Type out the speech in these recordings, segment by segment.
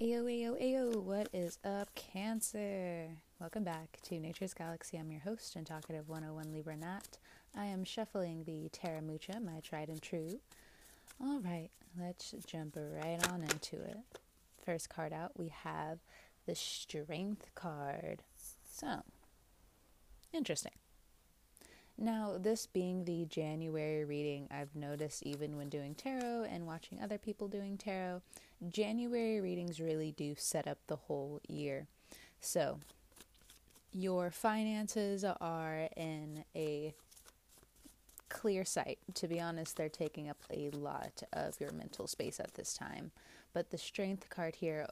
Ayo, ayo, ayo, what is up, Cancer? Welcome back to Nature's Galaxy. I'm your host and talkative 101 Libra Nat. I am shuffling the Tarot Mucha, my tried and true. All right, let's jump right on into it. First card out, we have the Strength card. So, interesting. Now, this being the January reading, I've noticed even when doing tarot and watching other people doing tarot, January readings really do set up the whole year. So, your finances are in a clear sight. To be honest, they're taking up a lot of your mental space at this time. But the strength card here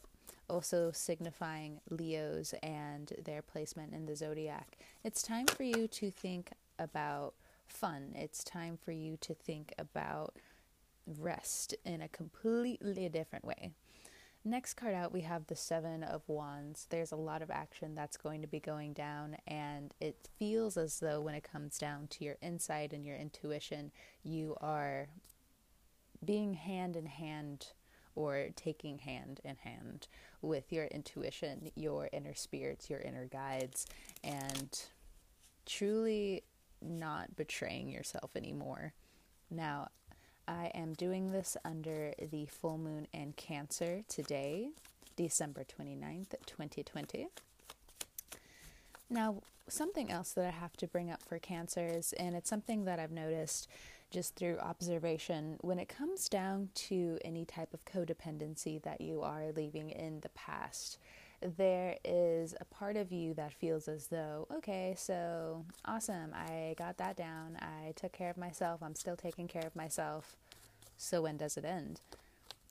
also signifying Leos and their placement in the zodiac. It's time for you to think about fun. It's time for you to think about rest in a completely different way. Next card out, we have the Seven of Wands. There's a lot of action that's going to be going down, and it feels as though when it comes down to your insight and your intuition, you are being hand in hand or taking hand in hand with your intuition, your inner spirits, your inner guides, and truly not betraying yourself anymore. Now, I am doing this under the full moon in Cancer today, December 29th, 2020. Now, something else that I have to bring up for cancers, and it's something that I've noticed just through observation, when it comes down to any type of codependency that you are leaving in the past, there is a part of you that feels as though, okay, so awesome, I got that down, I took care of myself, I'm still taking care of myself. So when does it end?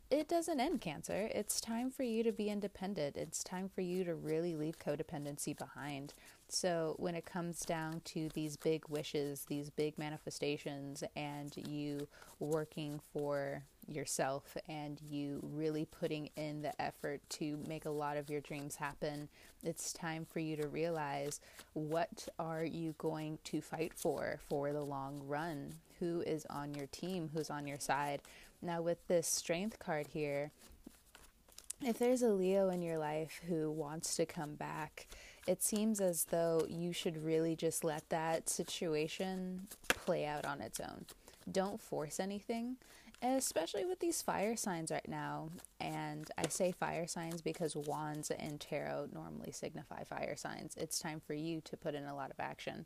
It doesn't end cancer. It's time for you to be independent. It's time for you to really leave codependency behind. So, when it comes down to these big wishes, these big manifestations, and you working for yourself and you really putting in the effort to make a lot of your dreams happen, it's time for you to realize what are you going to fight for for the long run? Who is on your team? Who's on your side? Now, with this strength card here, if there's a Leo in your life who wants to come back, it seems as though you should really just let that situation play out on its own. Don't force anything, especially with these fire signs right now. And I say fire signs because wands and tarot normally signify fire signs. It's time for you to put in a lot of action.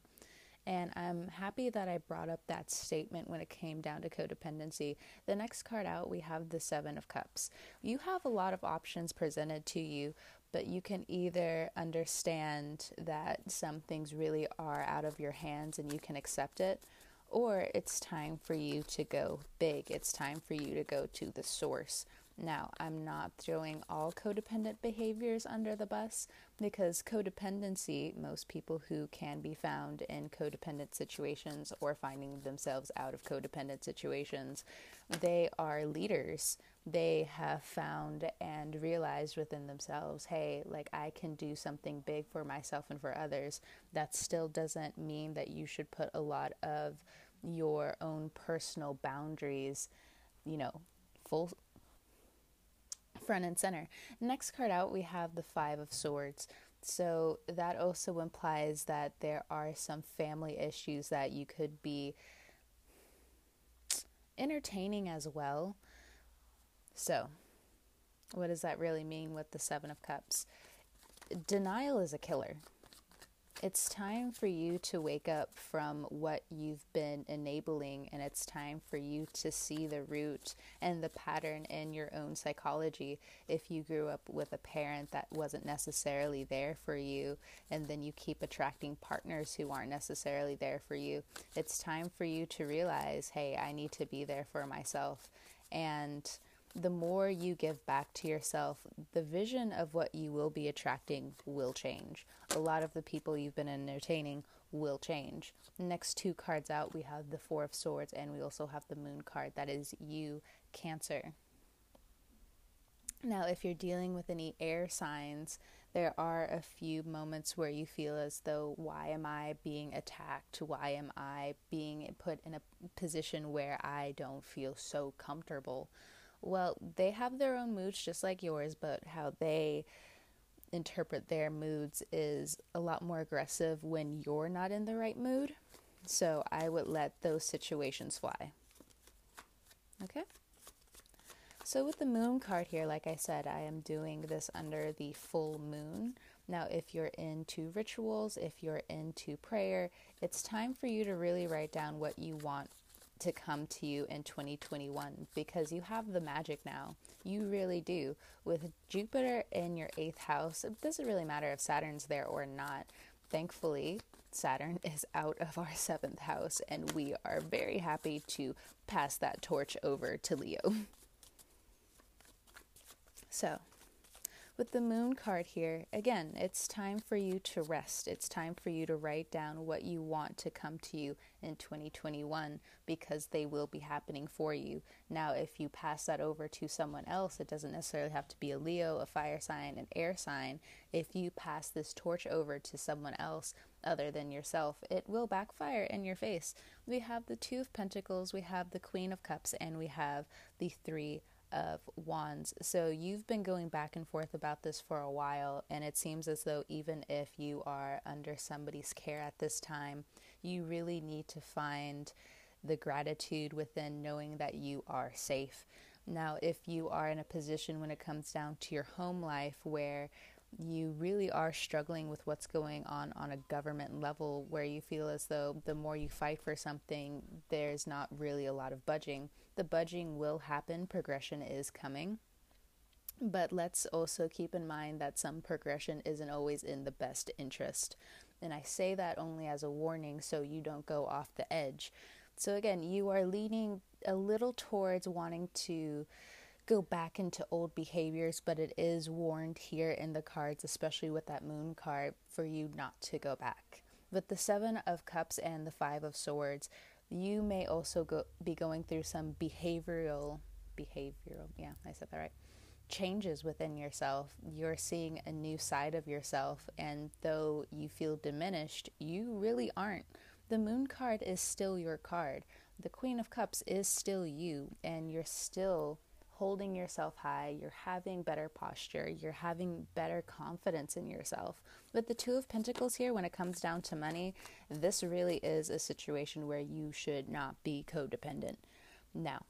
And I'm happy that I brought up that statement when it came down to codependency. The next card out, we have the Seven of Cups. You have a lot of options presented to you, but you can either understand that some things really are out of your hands and you can accept it, or it's time for you to go big. It's time for you to go to the source. Now, I'm not throwing all codependent behaviors under the bus because codependency, most people who can be found in codependent situations or finding themselves out of codependent situations, they are leaders. They have found and realized within themselves, hey, like I can do something big for myself and for others. That still doesn't mean that you should put a lot of your own personal boundaries, you know, full front and center. Next card out, we have the Five of Swords. So that also implies that there are some family issues that you could be entertaining as well. So, what does that really mean with the Seven of Cups? Denial is a killer. It's time for you to wake up from what you've been enabling, and it's time for you to see the root and the pattern in your own psychology. If you grew up with a parent that wasn't necessarily there for you, and then you keep attracting partners who aren't necessarily there for you, it's time for you to realize hey, I need to be there for myself. And the more you give back to yourself, the vision of what you will be attracting will change. A lot of the people you've been entertaining will change. Next two cards out, we have the Four of Swords and we also have the Moon card. That is you, Cancer. Now, if you're dealing with any air signs, there are a few moments where you feel as though, why am I being attacked? Why am I being put in a position where I don't feel so comfortable? Well, they have their own moods just like yours, but how they interpret their moods is a lot more aggressive when you're not in the right mood. So I would let those situations fly. Okay? So, with the moon card here, like I said, I am doing this under the full moon. Now, if you're into rituals, if you're into prayer, it's time for you to really write down what you want to come to you in 2021 because you have the magic now. You really do. With Jupiter in your eighth house, it doesn't really matter if Saturn's there or not. Thankfully, Saturn is out of our seventh house, and we are very happy to pass that torch over to Leo. So, with the moon card here, again, it's time for you to rest. It's time for you to write down what you want to come to you in 2021 because they will be happening for you. Now, if you pass that over to someone else, it doesn't necessarily have to be a Leo, a fire sign, an air sign. If you pass this torch over to someone else other than yourself, it will backfire in your face. We have the Two of Pentacles, we have the Queen of Cups, and we have the Three of Wands. So you've been going back and forth about this for a while, and it seems as though even if you are under somebody's care at this time, you really need to find the gratitude within knowing that you are safe. Now, if you are in a position when it comes down to your home life where you really are struggling with what's going on on a government level where you feel as though the more you fight for something, there's not really a lot of budging. The budging will happen, progression is coming. But let's also keep in mind that some progression isn't always in the best interest. And I say that only as a warning so you don't go off the edge. So, again, you are leaning a little towards wanting to go back into old behaviors, but it is warned here in the cards, especially with that moon card, for you not to go back. With the Seven of Cups and the Five of Swords, you may also go, be going through some behavioral, behavioral, yeah, I said that right, changes within yourself. You're seeing a new side of yourself, and though you feel diminished, you really aren't. The moon card is still your card. The Queen of Cups is still you, and you're still holding yourself high, you're having better posture, you're having better confidence in yourself. With the Two of Pentacles here, when it comes down to money, this really is a situation where you should not be codependent. Now,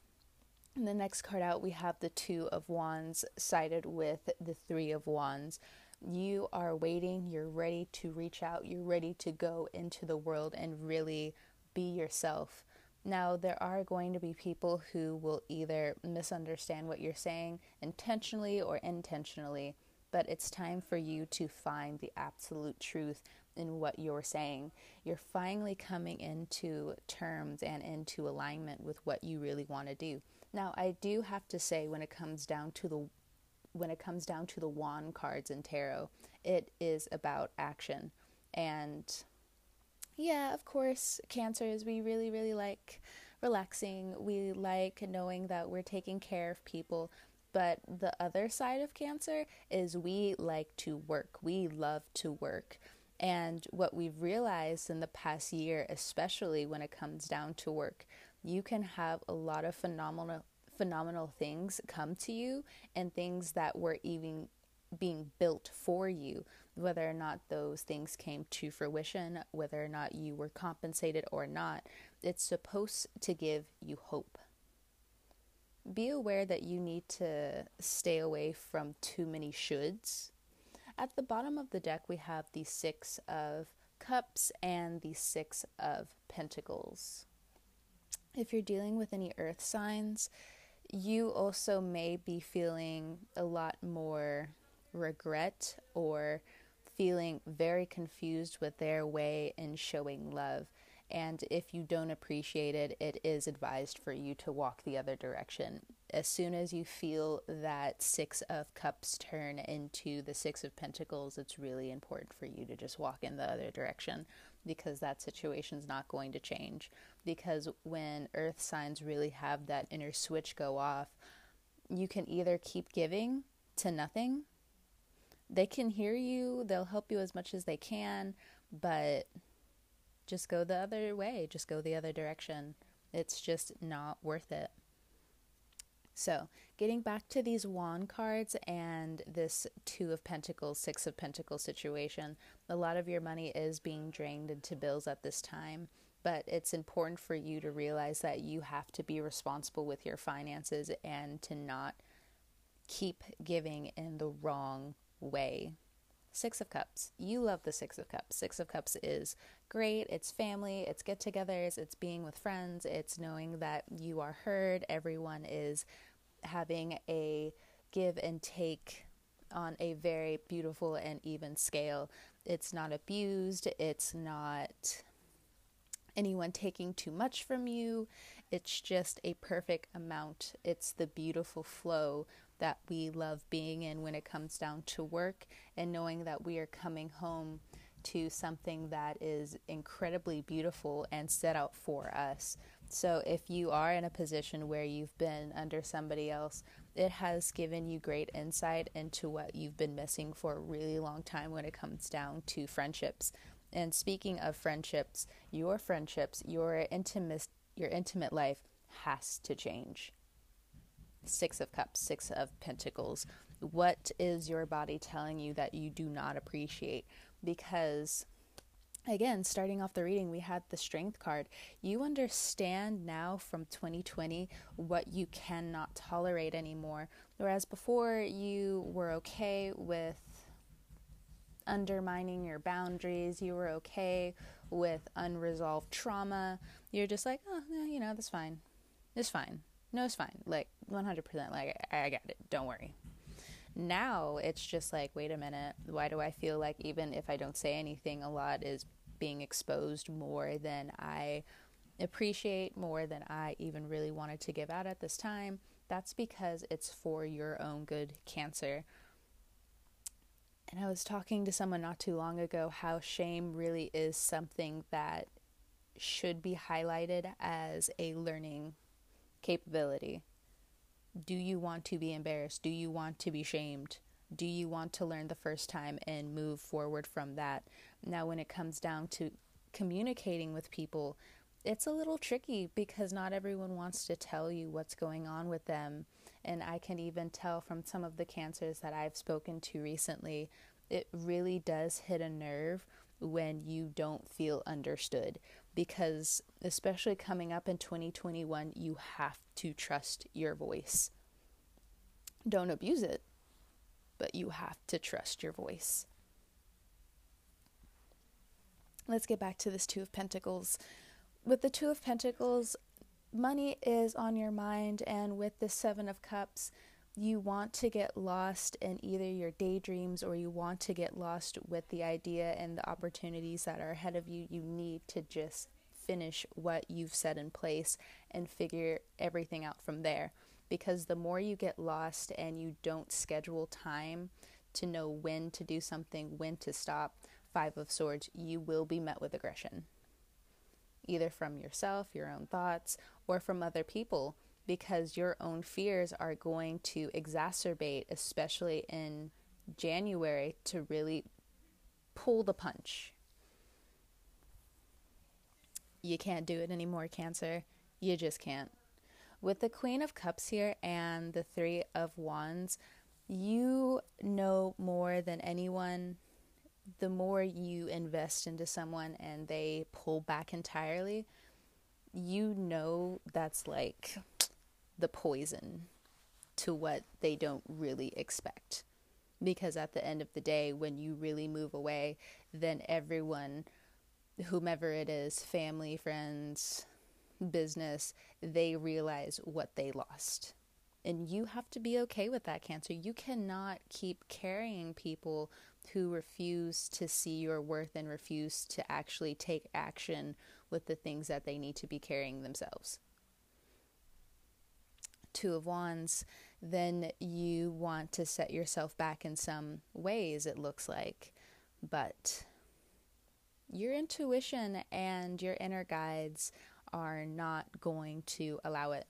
in the next card out, we have the Two of Wands sided with the Three of Wands. You are waiting, you're ready to reach out, you're ready to go into the world and really be yourself. Now, there are going to be people who will either misunderstand what you're saying intentionally or intentionally, but it's time for you to find the absolute truth in what you're saying. You're finally coming into terms and into alignment with what you really want to do. Now, I do have to say when it comes down to the when it comes down to the wand cards in tarot, it is about action. And yeah, of course, cancers, we really, really like relaxing. We like knowing that we're taking care of people. But the other side of cancer is we like to work. We love to work. And what we've realized in the past year, especially when it comes down to work, you can have a lot of phenomenal phenomenal things come to you and things that were even being built for you whether or not those things came to fruition, whether or not you were compensated or not, it's supposed to give you hope. Be aware that you need to stay away from too many shoulds. At the bottom of the deck, we have the Six of Cups and the Six of Pentacles. If you're dealing with any earth signs, you also may be feeling a lot more regret or feeling very confused with their way in showing love. And if you don't appreciate it, it is advised for you to walk the other direction. As soon as you feel that Six of Cups turn into the Six of Pentacles, it's really important for you to just walk in the other direction because that situation is not going to change. Because when earth signs really have that inner switch go off, you can either keep giving to nothing they can hear you, they'll help you as much as they can, but just go the other way, just go the other direction. It's just not worth it. So, getting back to these wand cards and this two of pentacles, six of pentacles situation, a lot of your money is being drained into bills at this time. But it's important for you to realize that you have to be responsible with your finances and to not keep giving in the wrong way. Six of Cups. You love the Six of Cups. Six of Cups is great. It's family, it's get togethers, it's being with friends, it's knowing that you are heard. Everyone is having a give and take on a very beautiful and even scale. It's not abused, it's not anyone taking too much from you. It's just a perfect amount. It's the beautiful flow that we love being in when it comes down to work and knowing that we are coming home to something that is incredibly beautiful and set out for us. So, if you are in a position where you've been under somebody else, it has given you great insight into what you've been missing for a really long time when it comes down to friendships. And speaking of friendships, your friendships, your intimate your intimate life has to change. Six of Cups, Six of Pentacles. What is your body telling you that you do not appreciate? Because, again, starting off the reading, we had the Strength card. You understand now from 2020 what you cannot tolerate anymore. Whereas before, you were okay with undermining your boundaries, you were okay with unresolved trauma. You're just like, oh, you know, that's fine. It's fine no, it's fine. Like 100%. Like, I, I got it. Don't worry. Now it's just like, wait a minute. Why do I feel like even if I don't say anything, a lot is being exposed more than I appreciate, more than I even really wanted to give out at this time? That's because it's for your own good, Cancer. And I was talking to someone not too long ago how shame really is something that should be highlighted as a learning capability. Do you want to be embarrassed? Do you want to be shamed? Do you want to learn the first time and move forward from that? Now, when it comes down to communicating with people, it's a little tricky because not everyone wants to tell you what's going on with them. And I can even tell from some of the cancers that I've spoken to recently, it really does hit a nerve when you don't feel understood. Because especially coming up in 2021 you have to trust your voice. Don't abuse it but you have to trust your voice. Let's get back to this two of pentacles. With the two of pentacles money is on your mind and with the seven of cups you want to get lost in either your daydreams or you want to get lost with the idea and the opportunities that are ahead of you, you need to just finish what you've set in place and figure everything out from there. Because the more you get lost and you don't schedule time to know when to do something, when to stop, Five of Swords, you will be met with aggression. Either from yourself, your own thoughts, or from other people because your own fears are going to exacerbate, especially in January, to really pull the punch. You can't do it anymore, Cancer. You just can't. With the Queen of Cups here and the Three of Wands, you know more than anyone. The more you invest into someone and they pull back entirely, you know that's like the poison to what they don't really expect. Because at the end of the day, when you really move away, then everyone, whomever it is, family, friends, business, they realize what they lost. And you have to be okay with that, Cancer. You cannot keep carrying people who refuse to see your worth and refuse to actually take action with the things that they need to be carrying themselves. Two of Wands, then you want to set yourself back in some ways, it looks like. But your intuition and your inner guides are not going to allow it.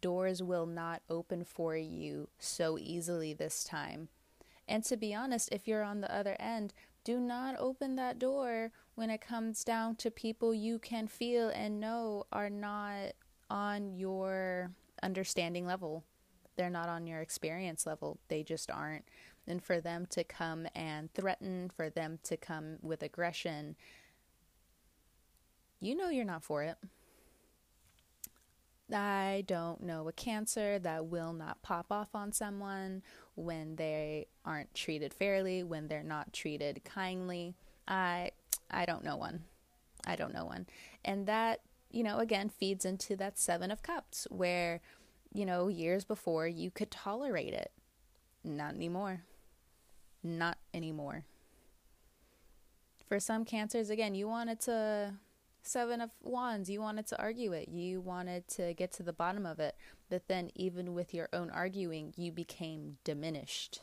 Doors will not open for you so easily this time. And to be honest, if you're on the other end, do not open that door when it comes down to people you can feel and know are not on your understanding level. They're not on your experience level. They just aren't. And for them to come and threaten, for them to come with aggression, you know you're not for it. I don't know a cancer that will not pop off on someone when they aren't treated fairly, when they're not treated kindly. I I don't know one. I don't know one. And that, you know, again feeds into that 7 of cups where you know, years before you could tolerate it. Not anymore. Not anymore. For some cancers again, you wanted to seven of wands you wanted to argue it you wanted to get to the bottom of it but then even with your own arguing you became diminished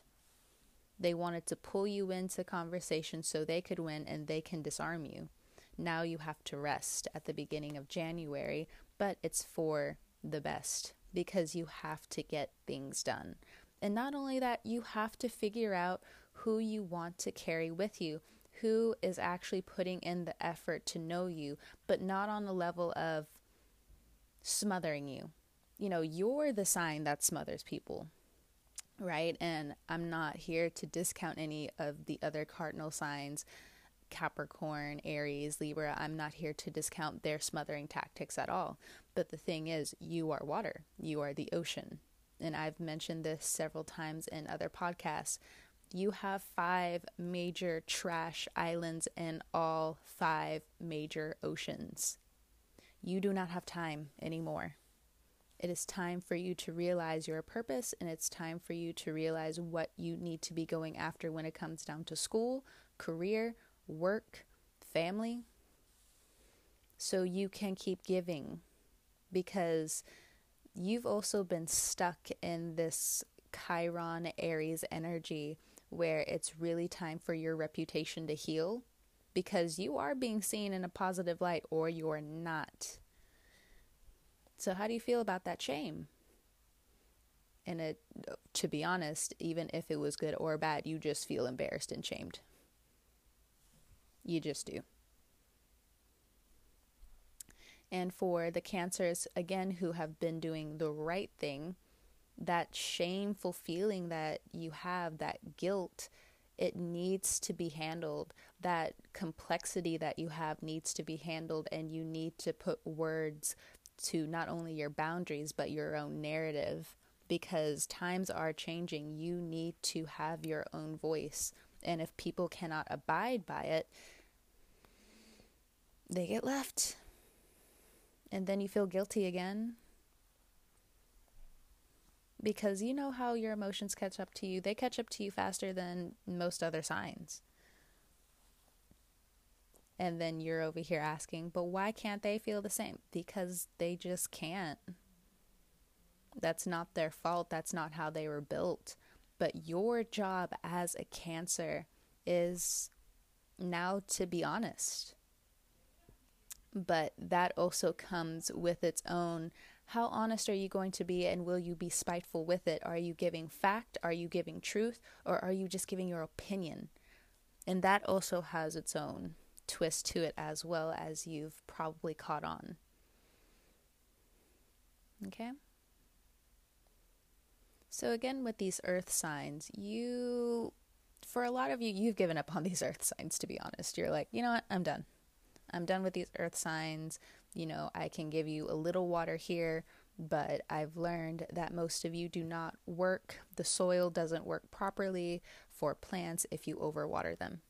they wanted to pull you into conversation so they could win and they can disarm you now you have to rest at the beginning of January but it's for the best because you have to get things done and not only that you have to figure out who you want to carry with you who is actually putting in the effort to know you, but not on the level of smothering you. You know, you're the sign that smothers people, right? And I'm not here to discount any of the other cardinal signs Capricorn, Aries, Libra. I'm not here to discount their smothering tactics at all. But the thing is, you are water, you are the ocean. And I've mentioned this several times in other podcasts you have five major trash islands and all five major oceans. You do not have time anymore. It is time for you to realize your purpose and it's time for you to realize what you need to be going after when it comes down to school, career, work, family. So you can keep giving because you've also been stuck in this Chiron Aries energy where it's really time for your reputation to heal because you are being seen in a positive light or you're not. So, how do you feel about that shame? And it, to be honest, even if it was good or bad, you just feel embarrassed and shamed. You just do. And for the cancers, again, who have been doing the right thing, that shameful feeling that you have, that guilt, it needs to be handled. That complexity that you have needs to be handled, and you need to put words to not only your boundaries but your own narrative because times are changing. You need to have your own voice. And if people cannot abide by it, they get left. And then you feel guilty again because you know how your emotions catch up to you. They catch up to you faster than most other signs. And then you're over here asking, but why can't they feel the same? Because they just can't. That's not their fault. That's not how they were built. But your job as a Cancer is now to be honest. But that also comes with its own how honest are you going to be and will you be spiteful with it? Are you giving fact? Are you giving truth? Or are you just giving your opinion? And that also has its own twist to it as well as you've probably caught on. Okay? So, again, with these earth signs, you, for a lot of you, you've given up on these earth signs, to be honest. You're like, you know what? I'm done. I'm done with these earth signs you know, I can give you a little water here, but I've learned that most of you do not work. The soil doesn't work properly for plants if you overwater them.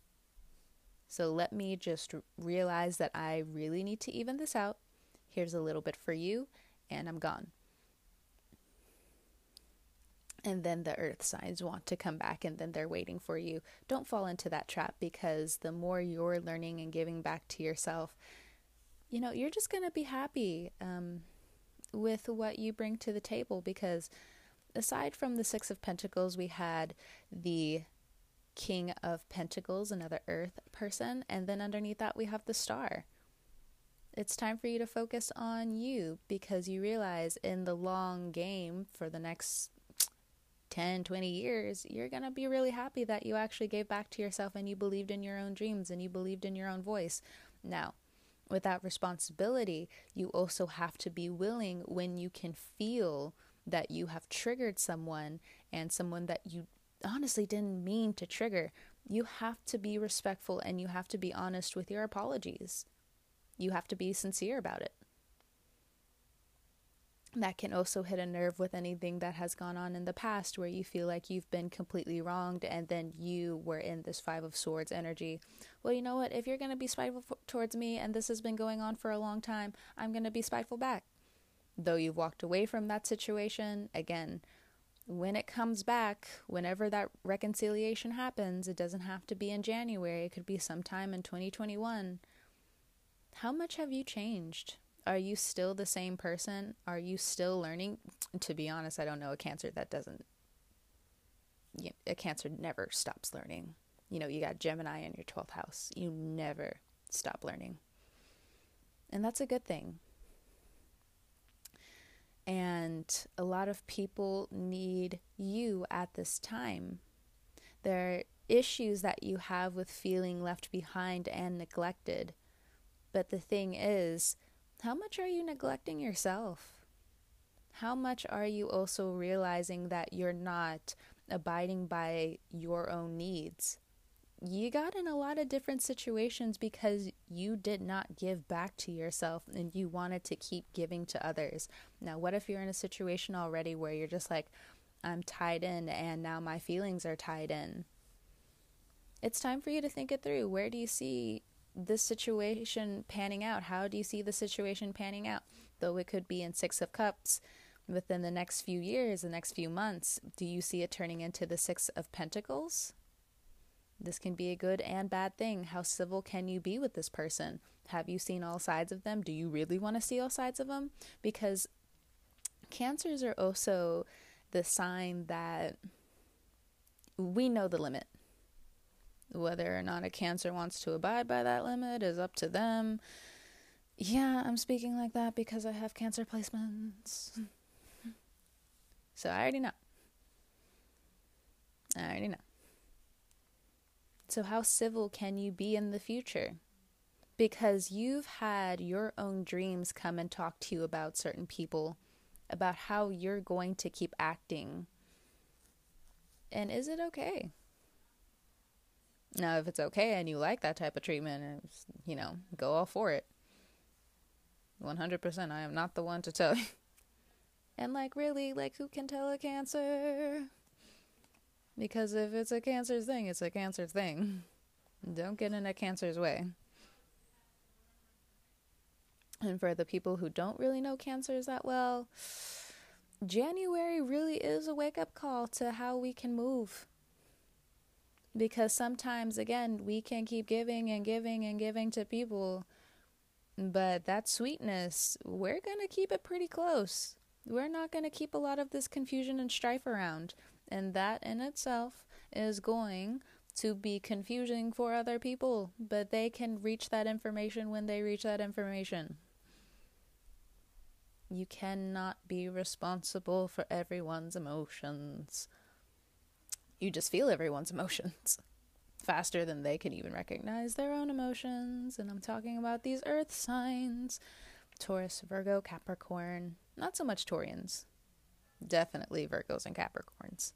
So let me just realize that I really need to even this out. Here's a little bit for you, and I'm gone. And then the earth signs want to come back and then they're waiting for you. Don't fall into that trap because the more you're learning and giving back to yourself, you know, you're just going to be happy um, with what you bring to the table because aside from the Six of Pentacles, we had the King of Pentacles, another earth person, and then underneath that, we have the star. It's time for you to focus on you because you realize in the long game for the next 10, 20 years, you're going to be really happy that you actually gave back to yourself and you believed in your own dreams and you believed in your own voice. Now, with that responsibility, you also have to be willing when you can feel that you have triggered someone and someone that you honestly didn't mean to trigger, you have to be respectful and you have to be honest with your apologies. You have to be sincere about it. That can also hit a nerve with anything that has gone on in the past where you feel like you've been completely wronged and then you were in this Five of Swords energy. Well, you know what? If you're going to be spiteful towards me and this has been going on for a long time, I'm going to be spiteful back. Though you've walked away from that situation, again, when it comes back, whenever that reconciliation happens, it doesn't have to be in January, it could be sometime in 2021. How much have you changed? Are you still the same person? Are you still learning? To be honest, I don't know a cancer that doesn't. A cancer never stops learning. You know, you got Gemini in your 12th house. You never stop learning. And that's a good thing and a lot of people need you at this time. There are issues that you have with feeling left behind and neglected. But the thing is, how much are you neglecting yourself? How much are you also realizing that you're not abiding by your own needs? you got in a lot of different situations because you did not give back to yourself and you wanted to keep giving to others. Now, what if you're in a situation already where you're just like, I'm tied in and now my feelings are tied in? It's time for you to think it through. Where do you see this situation panning out? How do you see the situation panning out? Though it could be in Six of Cups within the next few years, the next few months, do you see it turning into the Six of Pentacles? This can be a good and bad thing. How civil can you be with this person? Have you seen all sides of them? Do you really want to see all sides of them? Because cancers are also the sign that we know the limit. Whether or not a cancer wants to abide by that limit is up to them. Yeah, I'm speaking like that because I have cancer placements. so I already know. I already know. So, how civil can you be in the future? Because you've had your own dreams come and talk to you about certain people, about how you're going to keep acting. And is it okay? Now, if it's okay and you like that type of treatment, you know, go all for it. 100%. I am not the one to tell you. And, like, really, like, who can tell a cancer? Because if it's a cancer thing, it's a cancer thing. Don't get in a cancer's way. And for the people who don't really know cancers that well, January really is a wake up call to how we can move. Because sometimes, again, we can keep giving and giving and giving to people, but that sweetness, we're going to keep it pretty close. We're not going to keep a lot of this confusion and strife around. And that in itself is going to be confusing for other people, but they can reach that information when they reach that information. You cannot be responsible for everyone's emotions. You just feel everyone's emotions faster than they can even recognize their own emotions. And I'm talking about these earth signs Taurus, Virgo, Capricorn. Not so much Taurians. Definitely Virgos and Capricorns,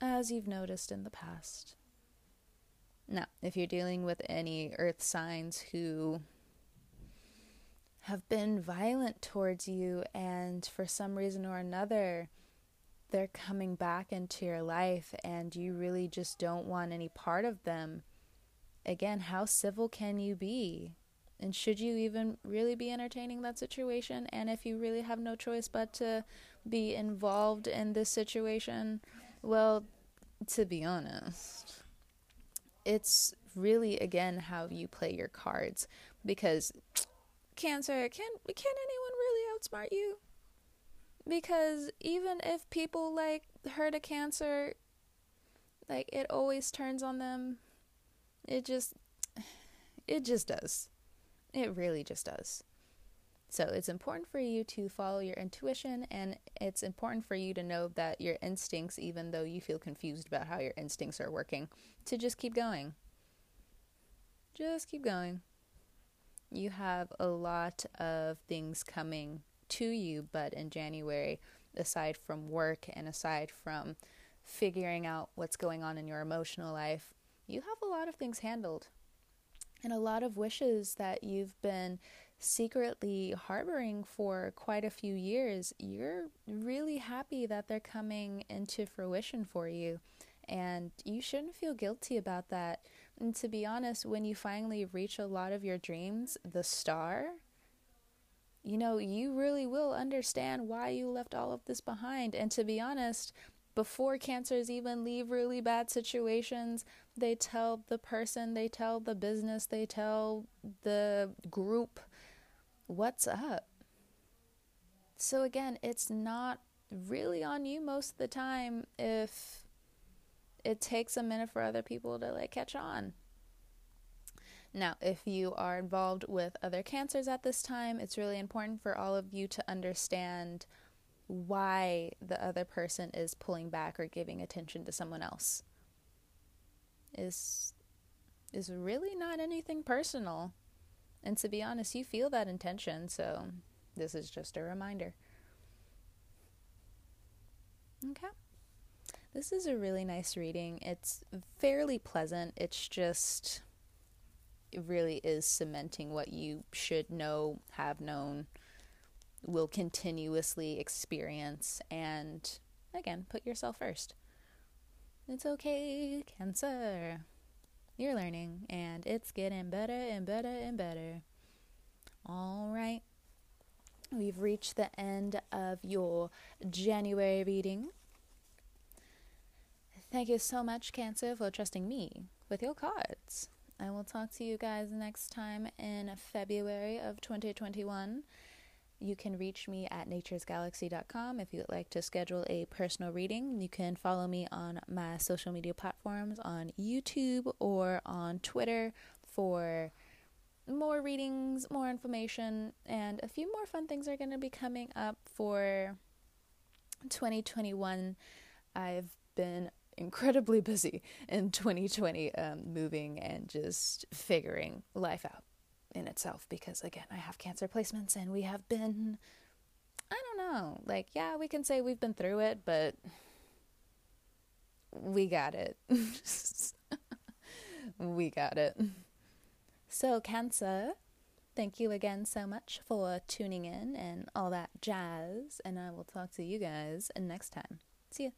as you've noticed in the past. Now, if you're dealing with any earth signs who have been violent towards you and for some reason or another they're coming back into your life and you really just don't want any part of them, again, how civil can you be? And should you even really be entertaining that situation? And if you really have no choice but to be involved in this situation? Well, to be honest, it's really again how you play your cards because cancer can can anyone really outsmart you? Because even if people like hurt a cancer like it always turns on them. It just it just does. It really just does. So it's important for you to follow your intuition and it's important for you to know that your instincts, even though you feel confused about how your instincts are working, to just keep going. Just keep going. You have a lot of things coming to you, but in January, aside from work and aside from figuring out what's going on in your emotional life, you have a lot of things handled and a lot of wishes that you've been secretly harboring for quite a few years. You're really happy that they're coming into fruition for you. And you shouldn't feel guilty about that. And to be honest, when you finally reach a lot of your dreams, the star, you know, you really will understand why you left all of this behind. And to be honest, before cancers even leave really bad situations, they tell the person, they tell the business, they tell the group what's up. So, again, it's not really on you most of the time if it takes a minute for other people to like catch on. Now, if you are involved with other cancers at this time, it's really important for all of you to understand why the other person is pulling back or giving attention to someone else. Is is really not anything personal. And to be honest, you feel that intention, so this is just a reminder. Okay. This is a really nice reading. It's fairly pleasant. It's just it really is cementing what you should know, have known, will continuously experience, and again, put yourself first. It's okay, Cancer. You're learning, and it's getting better and better and better. All right. We've reached the end of your January reading. Thank you so much, Cancer, for trusting me with your cards. I will talk to you guys next time in February of 2021. You can reach me at naturesgalaxy.com if you would like to schedule a personal reading. You can follow me on my social media platforms on YouTube or on Twitter for more readings, more information, and a few more fun things are going to be coming up for 2021. I've been incredibly busy in 2020, um, moving and just figuring life out in itself because, again, I have cancer placements and we have been, I don't know, like, yeah, we can say we've been through it, but we got it. we got it. So, Cancer, thank you again so much for tuning in and all that jazz. And I will talk to you guys next time. See ya.